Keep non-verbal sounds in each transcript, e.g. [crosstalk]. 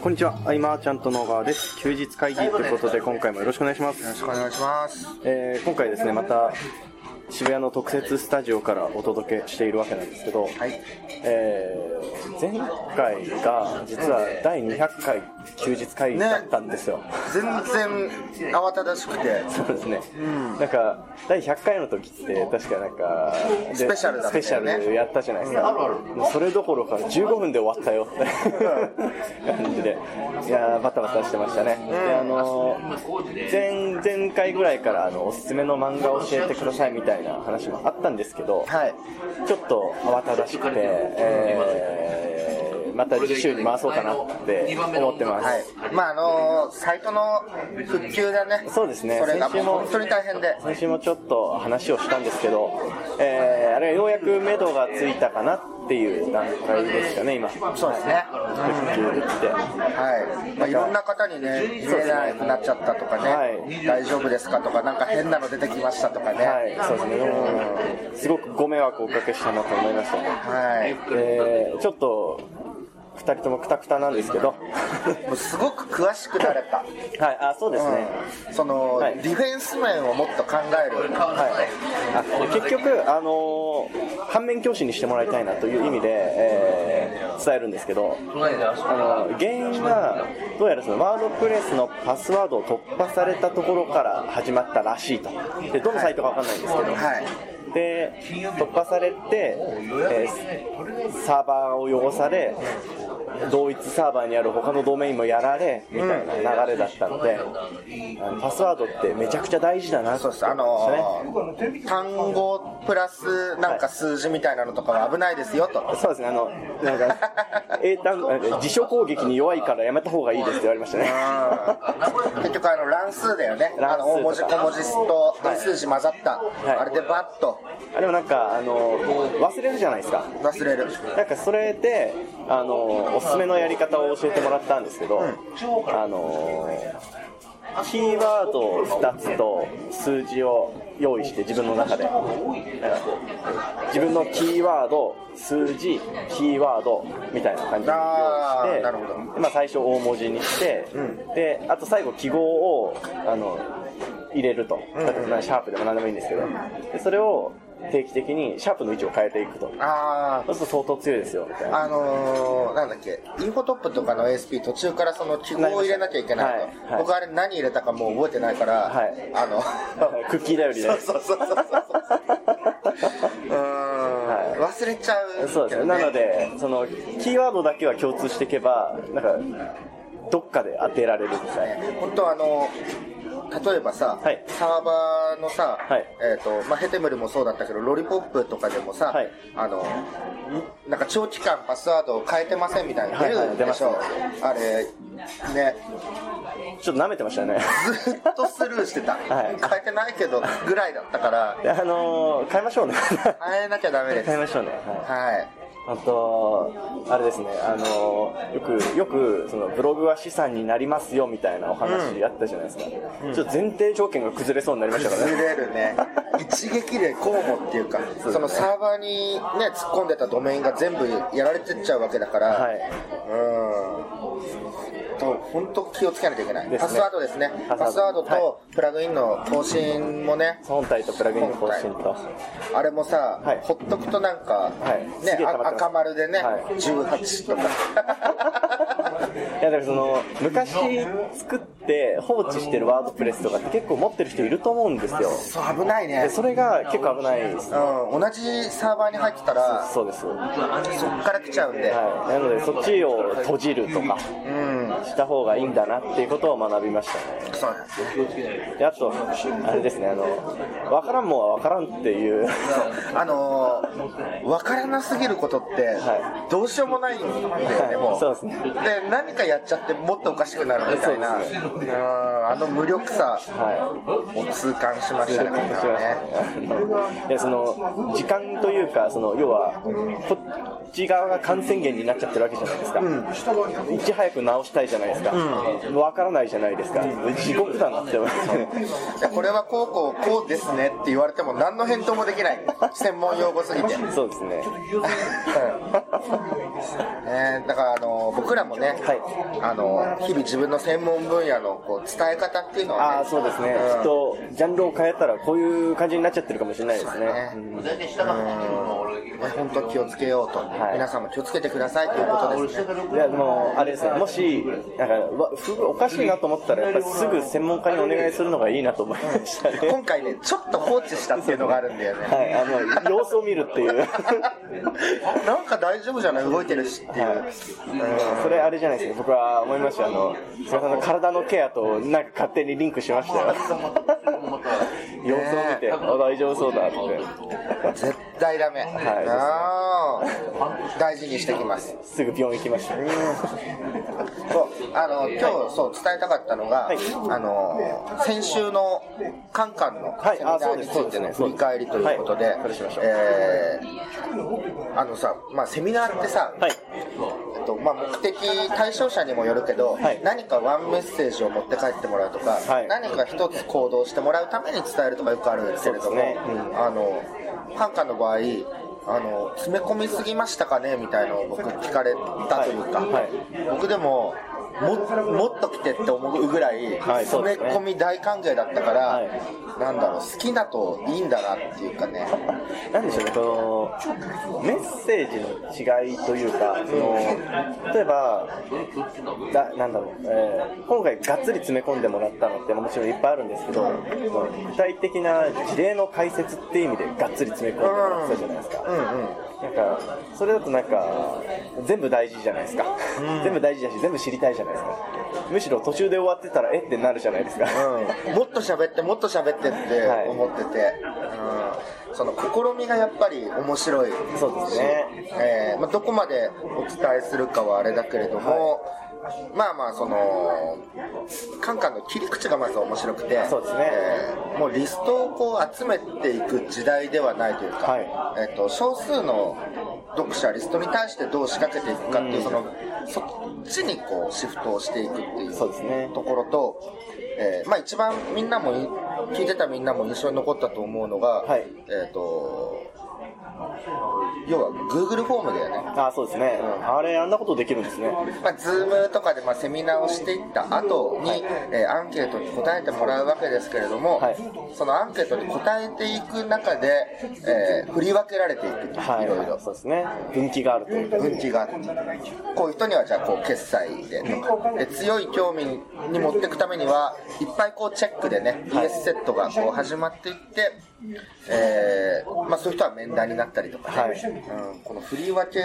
こんにちは、アイマーちゃんと野川です。休日会議ということで、今回もよろしくお願いします。よろしくお願いします。えー今回ですね、また渋谷の特設スタジオからお届けしているわけなんですけど、はい。えー前回が実は第200回休日会議だったんですよ。全然慌ただしくて、[laughs] そうですね、なんか第100回の時って確かなんかでスペシャルだったよね。スペシャルやったじゃないですか、もうそれどころか15分で終わったよ。っ [laughs] て [laughs] 感じで。いやーバタバタしてましたね、であの前前回ぐらいからあのおすすめの漫画を教えてくださいみたいな話もあったんですけど、はい。ちょっと慌ただしくて、えーまた次週に回そうかなって思ってます、はい。まあ、あのーサイトの復旧がね、そうですね先週も本当に大変で、先週もちょっと話をしたんですけど、えーあれがようやく目処がついたかなっていう段階ですかね、今。そうですね。復旧できて。はい。まあ、いろんな方にね、見れなくなっちゃったとかね、はい大丈夫ですかとか、なんか変なの出てきましたとかね。はい、そうですね。うんすごくご迷惑をおかけしたなと思いましたね。はい。で、ちょっと、二人ともクタクタなんですけど、もうすごく詳しくなれた。はい、あ、そうですね。うんその、はいディフェンス面をもっと考える。はい、あ結局、あのー反面教師にしてもらいたいなという意味で、えー伝えるんですけど、あの原因はどうやらそのワードプレスのパスワードを突破されたところから始まったらしいとでどのサイトかわかんないんですけど、はい。で突破されて、えーサーバーを汚され同一サーバーにある他のドメインもやられみたいな流れだったので、あのパスワードってめちゃくちゃ大事だなってそうです。あのー単語プラスなんか数字みたいなのとかは危ないですよと。そうですね、あの、なんか、[laughs] 英単語、辞書攻撃に弱いからやめた方がいいですって言われましたね。うん結局あの乱数だよね。あの大文字小文字と英数字混ざった。はいあれでバッとあでもなんか、あの、忘れるじゃないですか。忘れる。なんかそれで、あの、おすすめのやり方を教えてもらったんですけど、あの、キーワード2つと数字を用意して自分の中で、自分のキーワード、数字、キーワードみたいな感じで用意して、まあ、最初大文字にして、で、あと最後記号を、あの、入れると。シャープでも何でもいいんですけど、でそれを定期的にシャープの位置を変えていくと。あそうすると相当強いですよ、みたいな。あ、あのー、なんだっけ、インフォトップとかの ASP 途中からその記号を入れなきゃいけないと。はいはい僕あれ何入れたかもう覚えてないから、はいあの、[laughs] クッキー頼りで。そうそうそうそうそう。うーん、はい忘れちゃう、そうですね。なので、その、キーワードだけは共通していけば、なんか、どっかで当てられるみたいな。本当あの例えばさ、はいサーバーのさ、はいえっ、と、まあ、ヘテムルもそうだったけど、ロリポップとかでもさ、はいあの、んなんか長期間パスワードを変えてませんみたいなの出はいはいるでしょ、出あれ、ね、ちょっと舐めてましたよね。ずっとスルーしてた。[laughs] はい変えてないけど、ぐらいだったから、であのー、変えましょうね。変えなきゃダメです。[laughs] 変えましょうね。はいはい。あと、あれですね、あの、よく、よく、その、ブログは資産になりますよみたいなお話あったじゃないですか。ちょっと前提条件が崩れそうになりましたから崩ね。れるね。一撃でこうもっていうか、[laughs] そのサーバーにね、突っ込んでたドメインが全部やられてっちゃうわけだから、はい。うん。と、本当気をつけなきゃいけない。パスワードですね。パスワードとプラグインの更新もね、本体とプラグインの更新と。あれもさ、はいほっとくとなんか、はいね赤丸でね、はい18とか。[laughs] いや、だからその、昔作って放置してるワードプレスとかって結構持ってる人いると思うんですよ。そう、危ないねで、。それが結構危ないです。うん、同じサーバーに入ってたら、そうです。はそっから来ちゃうんで。い。なので、そっちを閉じるとか、うん。した方がいいんだなっていうことを学びましたね。であと、あれですね、あの、わからんもんはわからんっていう、あのー、わからなすぎることっては、どうしようもないんだよね、もう。そうですね。で、何かやっちゃってもっとおかしくなるみたいな、そうですうんあの無力さはを痛感しまい。したね、今回はね。あのでその時間というかその要はこっち側が感染源になっちゃってるわけじゃないですか、いち早く直したいじゃないですか、わからないじゃないですか。地獄だなって思いますねいやこれはこうこうこうですねって言われても何の返答もできない。専門用語すぎて。[laughs] そうですね。[laughs] ね、だからあの僕らもね、はい。あの日々自分の専門分野のこう伝え方っていうのは、ね、ああそうですね、うん。きっとジャンルを変えたらこういう感じになっちゃってるかもしれないですね。ね。本当気をつけようと、い。皆さんも気をつけてくださいということですね。いやでもあれですねもしなんかおかしいなと思ったらやっぱりすぐ専門家にお願いするのがいいなと思いましたね。今回ねちょっと放置したっていうのがあるんだよね、はいあの様子を見るっていう。[laughs] なんか大丈夫じゃない動いてるしっていう、はい。それあれじゃないですか。僕は思いました。あの菅さんの体のケアとなんか勝手にリンクしましたよ。様子を見て、あ大丈夫そうだって。絶対ダメ、い。あー。大事にしてきます。すぐ病院行きましたそう。あの今日そう伝えたかったのが、はい。あの先週のカンカンのはい。セミナーについての振り返りということで、はい。えーあのさ、まあ、セミナーってさ、はい。えっとまあ、目的対象者にもよるけど、はい。何かワンメッセージを持って帰ってもらうとか、はい。何か一つ行動してもらうために伝えるとかよくあるんですけれども、ね。うん。あのカンカンの場合あの詰め込みすぎましたかね？みたいのを僕聞かれたというか、はい。はい。僕でもももっと来てって思うぐらい、詰め込み大歓迎だったから、はい。なんだろう好きだといいんだなっていうかね。なんでしょうね、このメッセージの違いというか、その例えばだ、なんだろう、えー今回がっつり詰め込んでもらったのってもちろんいっぱいあるんですけど、具体的な事例の解説っていう意味でがっつり詰め込んでもらってたじゃないですか。うんうん。なんか、それだとなんか、全部大事じゃないですか。全部大事だし、全部知りたいじゃないですか。むしろ途中で終わってたら、えってなるじゃないですか。うん、もっと喋ってもっと喋ってってはい。思ってて、うん、その試みがやっぱり面白いそうですね。えーまあ、どこまでお伝えするかはあれだけれども、まあまあそのカンカンの切り口がまず面白くてそうですね。えーもうリストをこう集めていく時代ではないというか、はい。えー、と少数の読者リストに対してどう仕掛けていくかっていう、うん。そのそっちにこうシフトをしていくっていうところと、えーまあ、一番みんなもい聞いてたみんなも印象に残ったと思うのが、はい。えっ、と要は Google フォームだよね。あ、そうですね。あれ、あんなことできるんですね。まあ、 Zoom とかでまあセミナーをしていった後に、えーアンケートに答えてもらうわけですけれども、はい。そのアンケートに答えていく中で、えー振り分けられていく、はい。いろいろそうですね。分岐があると。いうか。分岐があってこういう人にはじゃあこう決済でとか。で強い興味に持っていくためにはいっぱいこうチェックでね PS セットがこう始まっていって、えーまあ、そういう人は面談になったりとかね、はい。うん、この振り分け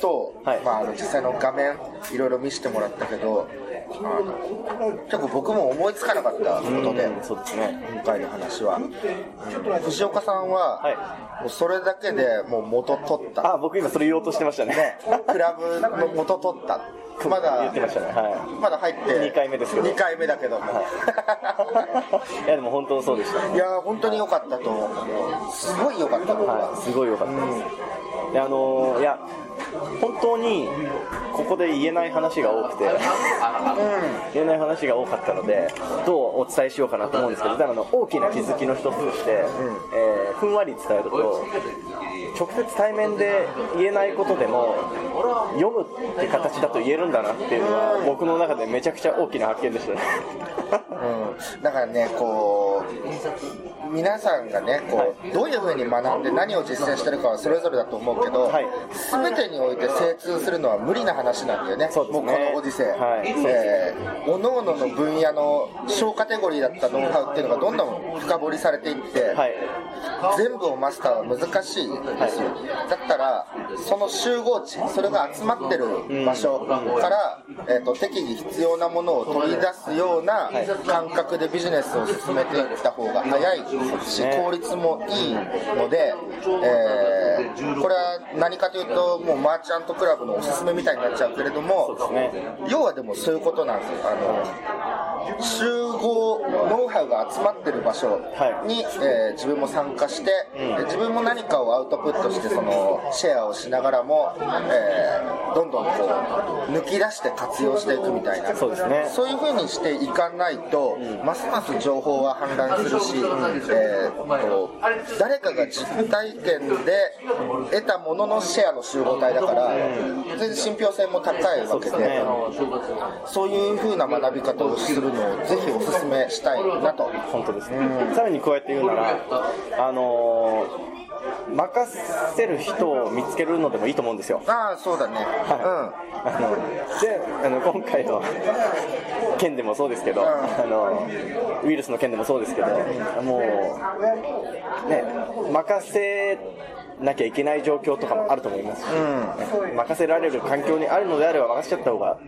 と、はい。まあ、あの実際の画面いろいろ見せてもらったけどあの結構僕も思いつかなかったことで、うんそうですね。今回の話は、うん藤岡さんは、はもうそれだけでもう元取った。あ、僕今それ言おうとしてましたね。クラブの元取ったま言だってましたね。はまだ入って二回目ですけど。2回目だけども、い。[laughs] いや、でも本当そうでした。い、やー本当に良かったと思う。すごい良かった僕ははい、すごい良かったです。で、あのーいや、本当に、ここで言えない話が多くて、言えない話が多かったので、どうお伝えしようかなと思うんですけど、ただあの大きな気づきの一つとして、えーふんわり伝えると、直接対面で言えないことでも、読むって形だと言えるんだなっていうのは、僕の中でめちゃくちゃ大きな発見でしたね。うん、だからねこう皆さんがねこう、どういうふうに学んで何を実践してるかはそれぞれだと思うけど、はい。全てにおいて精通するのは無理な話なんだよね。そうですね。もうこのご時世、はい。えー、各々の分野の小カテゴリーだったノウハウっていうのがどんどん深掘りされていって、はい。全部をマスターは難しいんですよ、だったらその集合値それが集まってる場所から、えー、と適宜必要なものを取り出すような感覚でビジネスを進めていった方が早いしね。効率もいいので、えーこれは何かというともうマーチャントクラブのおすすめみたいになっちゃうけれども。要はでもそういうことなんですよ。あの集合ノウハウが集まってる場所に、えー自分も参加して、で自分も何かをアウトプットしてそのシェアをしながらも、えーどんどんこう抜き出して活用していくみたいな。そうですね。そういう風にしていかないと、ますます情報は氾濫するし、えーと誰かが実体験で得たもののシェアの集合体だから、全然信憑性も高いわけで、そうですね。そういう風な学び方をするのをぜひお勧めしたいなと。本当ですね、さらに加えて言うなら、あのー任せる人を見つけるのでもいいと思うんですよ。ああ、そうだね。あのであの今回の [laughs] 件でもそうですけど、んあのウイルスの件でもそうですけど、もう、ね、任せなきゃいけない状況とかもあると思います。し、任せられる環境にあるのであれば任せちゃった方が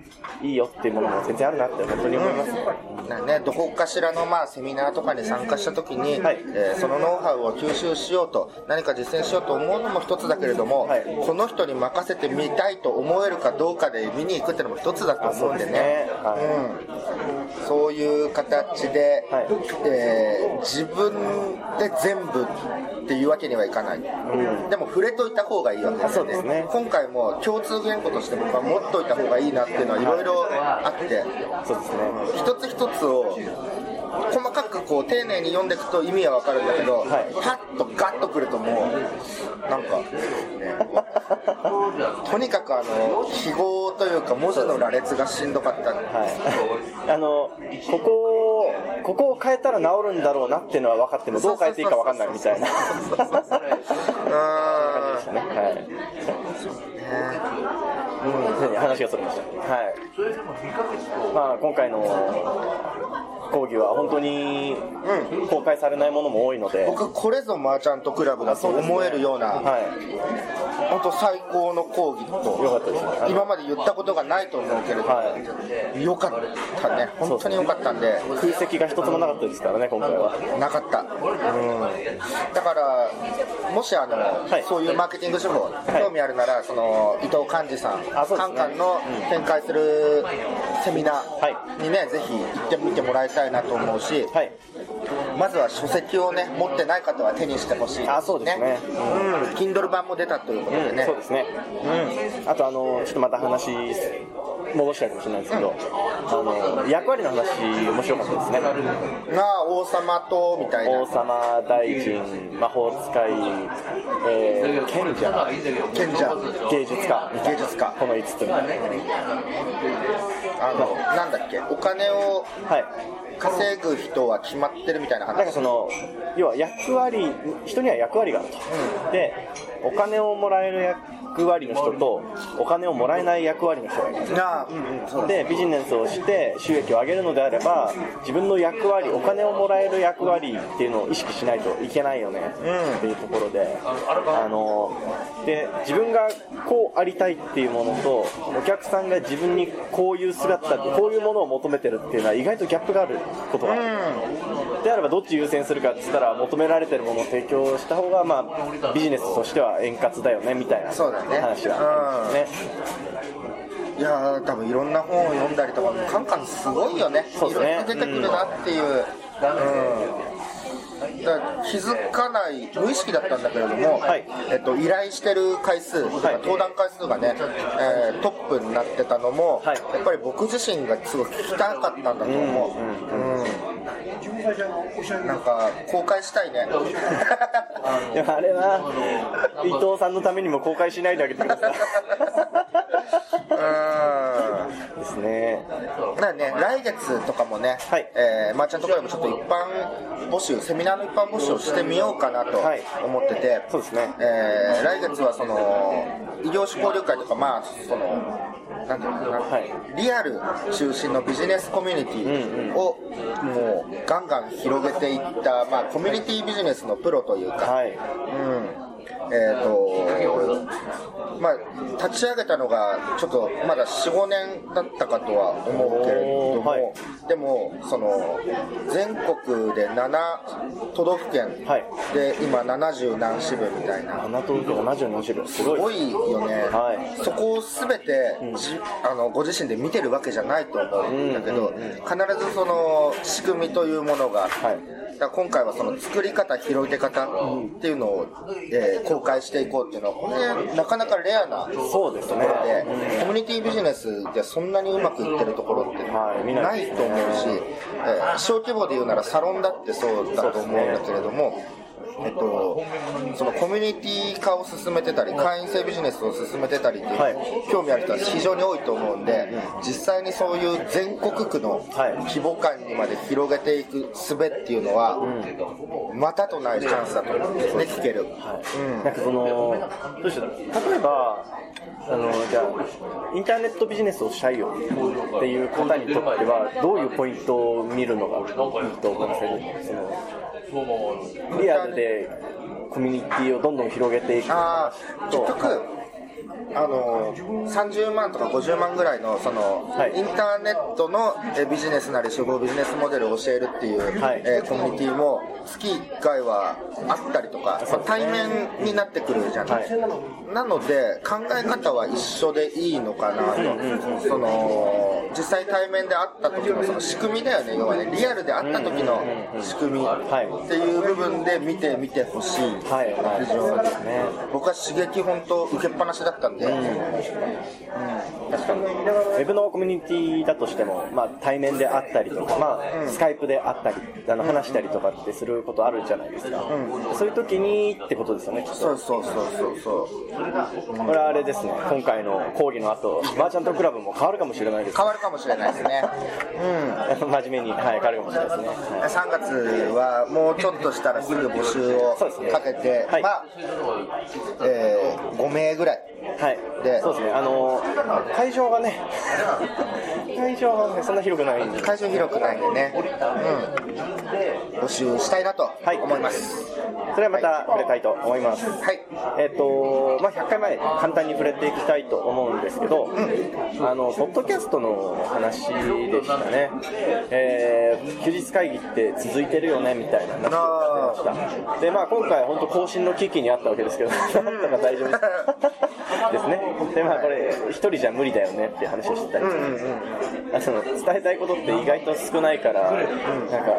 いいよっていうものも全然あるなって本当に思います、うん。なね、どこかしらのまあセミナーとかに参加した時に、はいえーそのノウハウを吸収しようと、何か実践しようと思うのも一つだけれども、はい。この人に任せてみたいと思えるかどうかで見に行くっていうのも一つだと思うんでね。はうん、そういう形で、はい。えー自分で全部っていうわけにはいかない、でも触れといた方がいいわけですそうですね。今回も共通言語として僕は持っといた方がいいなっていうのはいろいろあって。い、そうですね。一つ一つを細かくこう丁寧に読んでいくと意味はわかるんだけど、はいパッとガッとくるともうなんか、ね、とにかくあの記号というか文字の羅列がしんどかった。はい、あのここをここを変えたら治るんだろうなっていうのは分かってもどう変えていいか分かんないみたいな。うーんですね。はいうん。話がそれました。はい。まあ今回の講義は本当に公開されないものも多いので、僕これぞマーチャントクラブだと思えるようなはい本当最高の講義よかとったですあの今まで言ったことがないと思うけれど、はい。よかった。ね本当によかったんで。空席が一つもなかったですからね今回は。なかった、うん、だからもしあの、はい。そういうマーケティング手法興味あるならその伊藤寛治さんカンカンの展開するセミナはーにね、ぜひ行ってみてもらいたいなと思うし、はい。まずは書籍をね持ってない方は手にしてほしい。あそうですね。うん、Kindle 版も出たということでね、そうですね、あとあのちょっとまた話戻しちゃうかもしれないですけど、あの役割の話面白かったですね。が王様とみたいな。王様大臣魔法使い、えー賢者。賢者。芸術家。芸術家。この5つ。あのなんだっけお金をはい稼ぐ人は決まってるみたいななんか話その要は役割人には役割があると、でお金をもらえる役割の人とお金をもらえない役割の人がいる。なあうんうんそうでビジネスをして収益を上げるのであれば自分の役割お金をもらえる役割っていうのを意識しないといけないよね。っていうところで。あので自分がこうありたいっていうものとお客さんが自分にこういう姿こういうものを求めてるっていうのは意外とギャップがあることがあるであればどっち優先するかって言ったら求められてるものを提供した方がまあビジネスとしては円滑だよねみたいな話がありますね。いやー多分いろんな本を読んだりとかカンカンすごいよね。そうですね。いろいろ出てくるなっていう、うん。だから気づかない無意識だったんだけれども、はい。えっと、依頼してる回数、登壇回数がね、えートップになってたのも、はい。やっぱり僕自身がすごい聞きたかったんだと思う、うんなんか公開したいね。い [laughs] やあれは伊藤さんのためにも公開しないであげてください。うん。ですね。だからね、来月とかもね、はい。えーマーチャントクラブちょっと一般募集、セミナーの一般募集をしてみようかなとはい。思ってて、そうですね。えー来月はその異業種交流会とか、まあ、その、なんていうのかな、はい。リアル中心のビジネスコミュニティをもうガンガン広げていった、まあ、コミュニティビジネスのプロというか、はい。うん、えっ、と、まあ、立ち上げたのが、ちょっとまだ4、5年だったかとは思うけれども、はい。でも、その、全国で7都道府県はい。で、今70何支部みたいな。7都道府県72種類すごい。すごいよね、はい。そこをすべて、じあのご自身で見てるわけじゃないと思うんだけど、必ずその仕組みというものがあって、はい今回はその作り方、広げ方っていうのを、えー公開していこうっていうのは、これなかなかレアなとそうですね。ころで、コミュニティビジネスでそんなにうまくいってるところってないと思うし、えー小規模で言うならサロンだってそうだと思うんだけれども、えっと、そのコミュニティ化を進めてたり、会員制ビジネスを進めてたりっていう、はい。興味ある人は非常に多いと思うんで、実際にそういう全国区のはい。規模感にまで広げていく術っていうのは、またとないチャンスだと思うんですね、聞ける。なんかその、どうしよう、例えば、あの、じゃあ、インターネットビジネスをしたいよっていう方にとっては、どういうポイントを見るのがいいと思いますか？リアルでコミュニティをどんどん広げていく。あー結局、あの30万とか50万ぐらいのその、はい。インターネットのえビジネスなり手法ビジネスモデルを教えるっていう、はい。えーコミュニティも月1回はあったりとか、まあ対面になってくるじゃない、なので考え方は一緒でいいのかなと、その実際対面で会った時のその仕組みだよね。要はねリアルで会った時の仕組みはい。っていう部分で見てみてほしい、はい。はい非常にね。僕は刺激本当受けっぱなしだったんで、確かに。ウェブのコミュニティだとしても、まあ、対面で会ったりとか、まあ、スカイプで会ったりあの話したりとかってすることあるじゃないですか、そういう時にってことですよねきっと。そうそうそうそうそう。これはあれですね。今回の講義の後マーチャントクラブも変わるかもしれないです変わるかもしれないですね。[laughs] 真面目に、はい、変わるかもしれないですね、はい。3月はもうちょっとしたらすぐ募集をかけて、はい。まあ、えー5名ぐらいはい、でそうですね、あの会場がね、[laughs] 会場が、ね、そんな広くないんで、会場広くないんでね、うん、募集したいなとはい思いますそれはまた触れたいと思います。はいえっ、と、まあ、100回前、簡単に触れていきたいと思うんですけど、あの、ポッドキャストの話でしたね。えー休日会議って続いてるよね、みたいな話をしてました。で、まあ、今回、本当更新の危機にあったわけですけど、なん [laughs] とか大丈夫です。[laughs] ですね。で、まあ、これ、一人じゃ無理だよねって話をしてたりして、あその伝えたいことって意外と少ないから、なんか、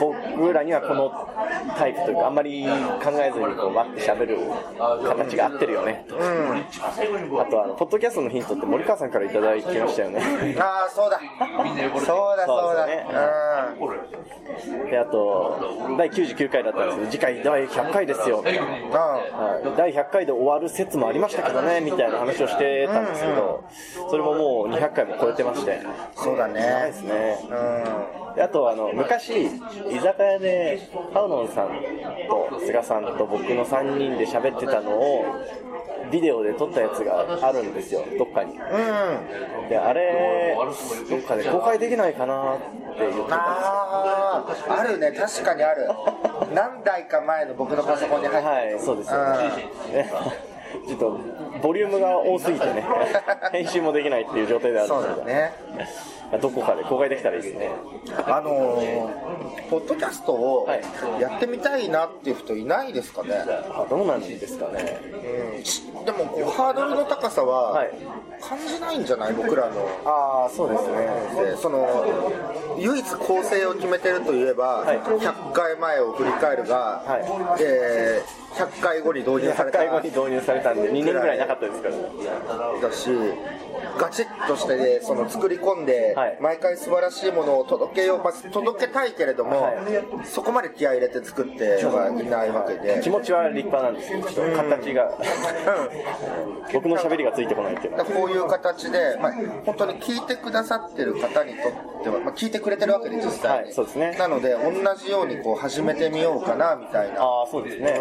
僕らにはこのタイプというか、あんまり考えずにこう、わって喋る形が合ってるよね。とあと、あの、ポッドキャストのヒントって森川さんからいただきましたよね。ああそうだ。そうだそうだ。そうですね。で、あと、第99回だったんですけど、次回第100回ですよ。うん。うんはい、第100回で終わる説もありましたけどねみたいな話をしてたんですけど、それももう200回も超えてまして、そうだないでね。すね。うん。であとあの昔、居酒屋でパウノンさんと菅さんと僕の3人で喋ってたのを、ビデオで撮ったやつがあるんですよ、どっかに。うん。で、あれ、どっかで公開できないかなって言ってたあああるね。確かにある。何台か前の僕のパソコンに入ってはい、そうですよ。ね。[laughs] ちょっと、ボリュームが多すぎてね、編集もできないっていう状態であるんですけど、うだね。どこかで公開できたらいいですね。あのー、ポッドキャストをはいやってみたいなっていう人いないですかね、あどうなんですかね。でもこうハードルの高さははい感じないんじゃない？僕らのああ、そうですね。でその唯一構成を決めてるといえば、はい100回前を振り返るが、はいえー100回後に導入され100た回後に導入されたんで、2年ぐらいなかったですからね。だしガチッとして、ね、その作り込んで、はい。毎回素晴らしいものを届けよう、まあ、届けたいけれども、はい。そこまで気合い入れて作ってはいないわけで。気持ちは立派なんですけど、形が、僕の喋りがついてこないっていう。こういう形で、まあ、本当に聞いてくださってる方にとっては、まあ、聞いてくれてるわけで実際に、はいそうですね。なので同じようにこう始めてみようかなみたいな。ああ、そうですね。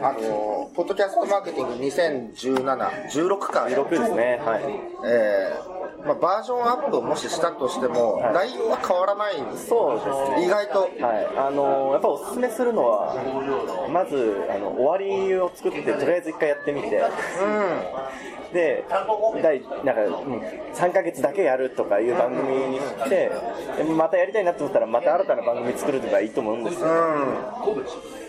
あのポッドキャストマーケティング2017、16巻、6ですね。はい。えーまあ、バージョンアップをもししたとしても、はい。内容は変わらない。んですそうですね。意外と。はい、あのやっぱおすすめするのは、まずあの終わりを作って、とりあえず一回やってみて、うで、第なんか、うん、3ヶ月だけやるとかいう番組にして、でまたやりたいなと思ったら、また新たな番組作るとかいいと思うんですよ。んうん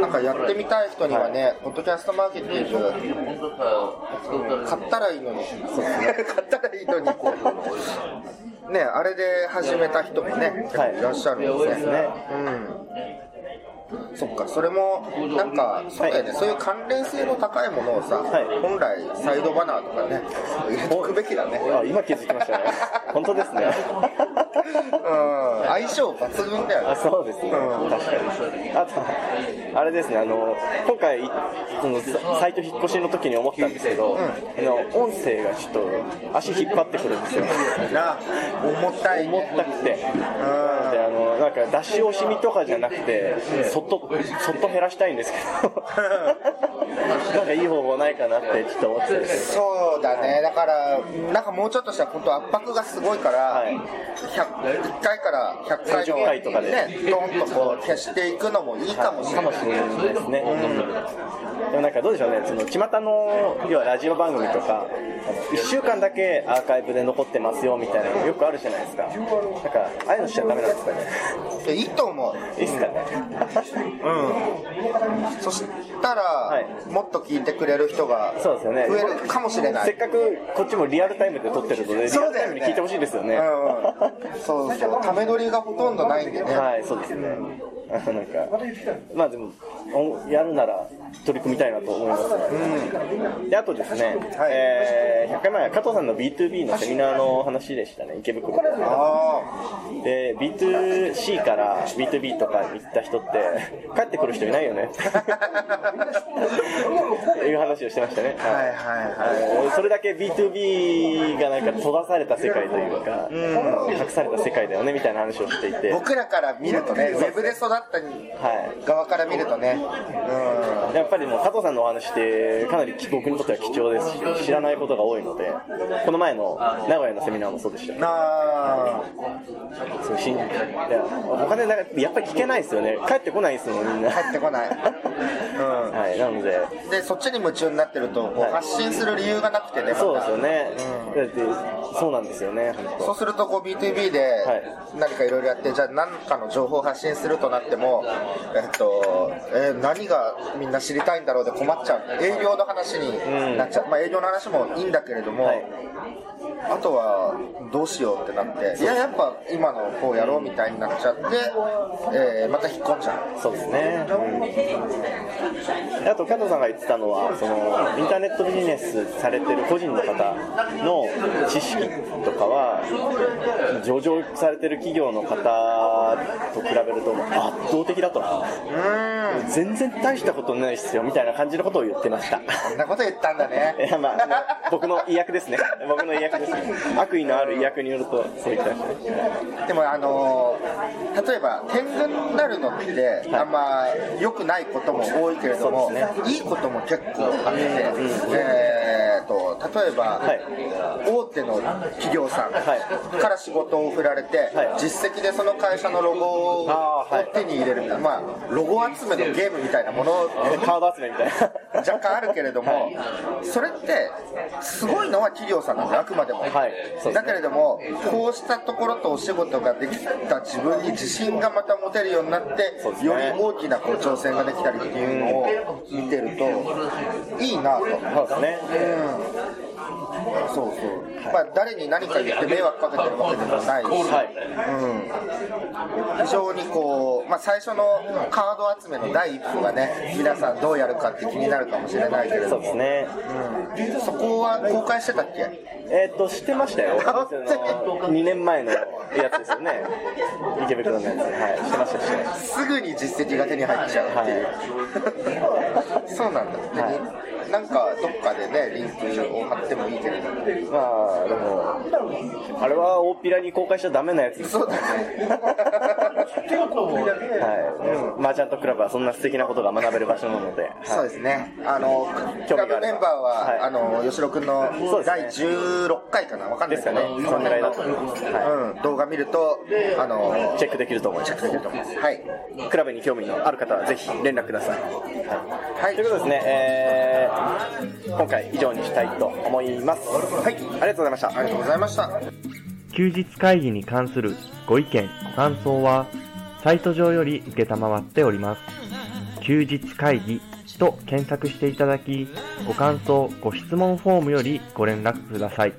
なんかやってみたい人にはね、ポッドキャストマーケティング、買ったらいいのに、買ったらいいのに。[laughs] ね、あれで始めた人もね、い。らっしゃるんですね。うん、そっか、それも、なんか、そうだよね、そういう関連性の高いものをさ、はい本来、サイドバナーとかね、入れとくべきだね。あ今気づきましたね。[laughs] 本当ですね。うん、相性抜群だよあね。そうですね、うん確かに。あと、あれですね、あの今回、そのササイト引っ越しの時に思ったんですけど、あの音声がちょっと足引っ張ってくるんですよ。な、重たい、重たくて、なのであのなんか出し惜しみとかじゃなくて、そっとそっと減らしたいんですけど、なんかいい方法ないかなってちょっと思ってて。そうだね、だから、なんかもうちょっとしたら、本当圧迫がすごいから、はい100 1回から100回の50回とかでね、ドンとこう消していくのもいいかもしれない。かもしれないですね。でもなんかどうでしょうね、その巷の要はラジオ番組とか、1週間だけアーカイブで残ってますよみたいなのよくあるじゃないですか。なんか、ああいうのしちゃダメなんですかね。でいいと思う。いいっすかね。うん。そしたら、いもっと聞いてくれる人がそうですよね増えるかもしれない。せっかくこっちもリアルタイムで撮ってるので、リアルタイムに聞いてほしいですよね。うん、そうそう、ため撮りがほとんどないんでね。はい、そうですね。なんか、まあでも、おやるなら取り組みたいなと思います、で、あとですね、はいえー100回前は加藤さんの B2B のセミナーの話でしたね、池袋で。あで、B2C から B2B とか行った人って、帰ってくる人いないよね。[laughs] いう話をしてましたね。あ、はいはいはい。いそれだけ B2B がなんか閉ざされた世界というか、隠された世界だよねみたいな話をしていて、僕らから見るとね、ウェブで育ったはい。側から見るとね、うん。やっぱりもう加藤さんのお話ってかなり僕にとっては貴重ですし知らないことが多いのでこの前の名古屋のセミナーもそうでしたよね。なあそうしんいやお金なんかやっぱり聞けないですよね。帰ってこないですもんみんな。帰ってこない。[laughs] うん。はいなので。で、そっちに夢中になってると、こう発信する理由がなくてね、また。そうですよね、だってそうなんですよねそうするとこう B2B でい。何かいろいろやって、じゃあ何かの情報を発信するとなっても、えっと、えー何がみんな知りたいんだろうで困っちゃう。営業の話になっちゃう。まあ営業の話もいいんだけれども、はいあとはどうしようってなって、いや、やっぱ今の方やろうみたいになっちゃって、えーまた引っ込んじゃう。そうですね、うん、あと加藤さんが言ってたのはそのインターネットビジネスされてる個人の方の知識とかは上場されてる企業の方と比べると圧倒的だと。全然大したことないっすよみたいな感じのことを言ってました。こんなこと言ったんだね。[laughs] いやまあ僕の意訳ですね僕の意訳ですね悪意のある意訳によるとそう言った。でもあのー例えば天狗になるのってあんま良くないことも多いけれども、そうですいいことも結構あって、えーと例えば、はい。大手の企業さんはから仕事を振られて、はい。実績でその会社のロゴを手に入れる。みたいな、まあ、ロゴ集めのゲームみたいなもの。[laughs] カード集めみたいな。[laughs] 若干あるけれども、それってすごいのは企業さんなんだよあくまでも、はい。ですね。だけれどもこうしたところとお仕事ができた自分に自信がまた持てるようになって、ね。より大きなこう挑戦ができたりっていうのを見てるといいなと。そうですねそうそう、まあ誰に何か言って迷惑かけてるわけでもないし、はい。うん、非常にこう、まあ、最初のカード集めの第一歩がね皆さんどうやるかって気になるかもしれないけれども。そうですね。うん。そこは公開してたっけ？えーっと、知ってましたよ。あその2年前のやつですよね。池袋のやつ。はい、知ってました、知ってましすぐに実績が手に入っちゃうっていう、[laughs] そうなんだ、はい。でなんかどっかでねリンクを貼ってもいいけれど。まあ、でも、あれは大っぴらに公開しちゃダメなやつですそうだねはい、マーチャントクラブはそんな素敵なことが学べる場所なので、はい、そうですね。あの、クラブメンバーは、はいあの、吉野くんの第16回かな？わかんないですかね、そのぐらいだと思います。はうん、動画見ると、あのい、、チェックできると思います。チェックできると思います。はい。クラブに興味のある方はぜひ連絡ください。はい。ということですね、えー、今回以上にしたいと思います。はい、ありがとうございました。ありがとうございました。休日会議に関するご意見、ご感想は、サイト上より受けたまわっております。休日会議と検索していただき、ご感想、ご質問フォームよりご連絡ください。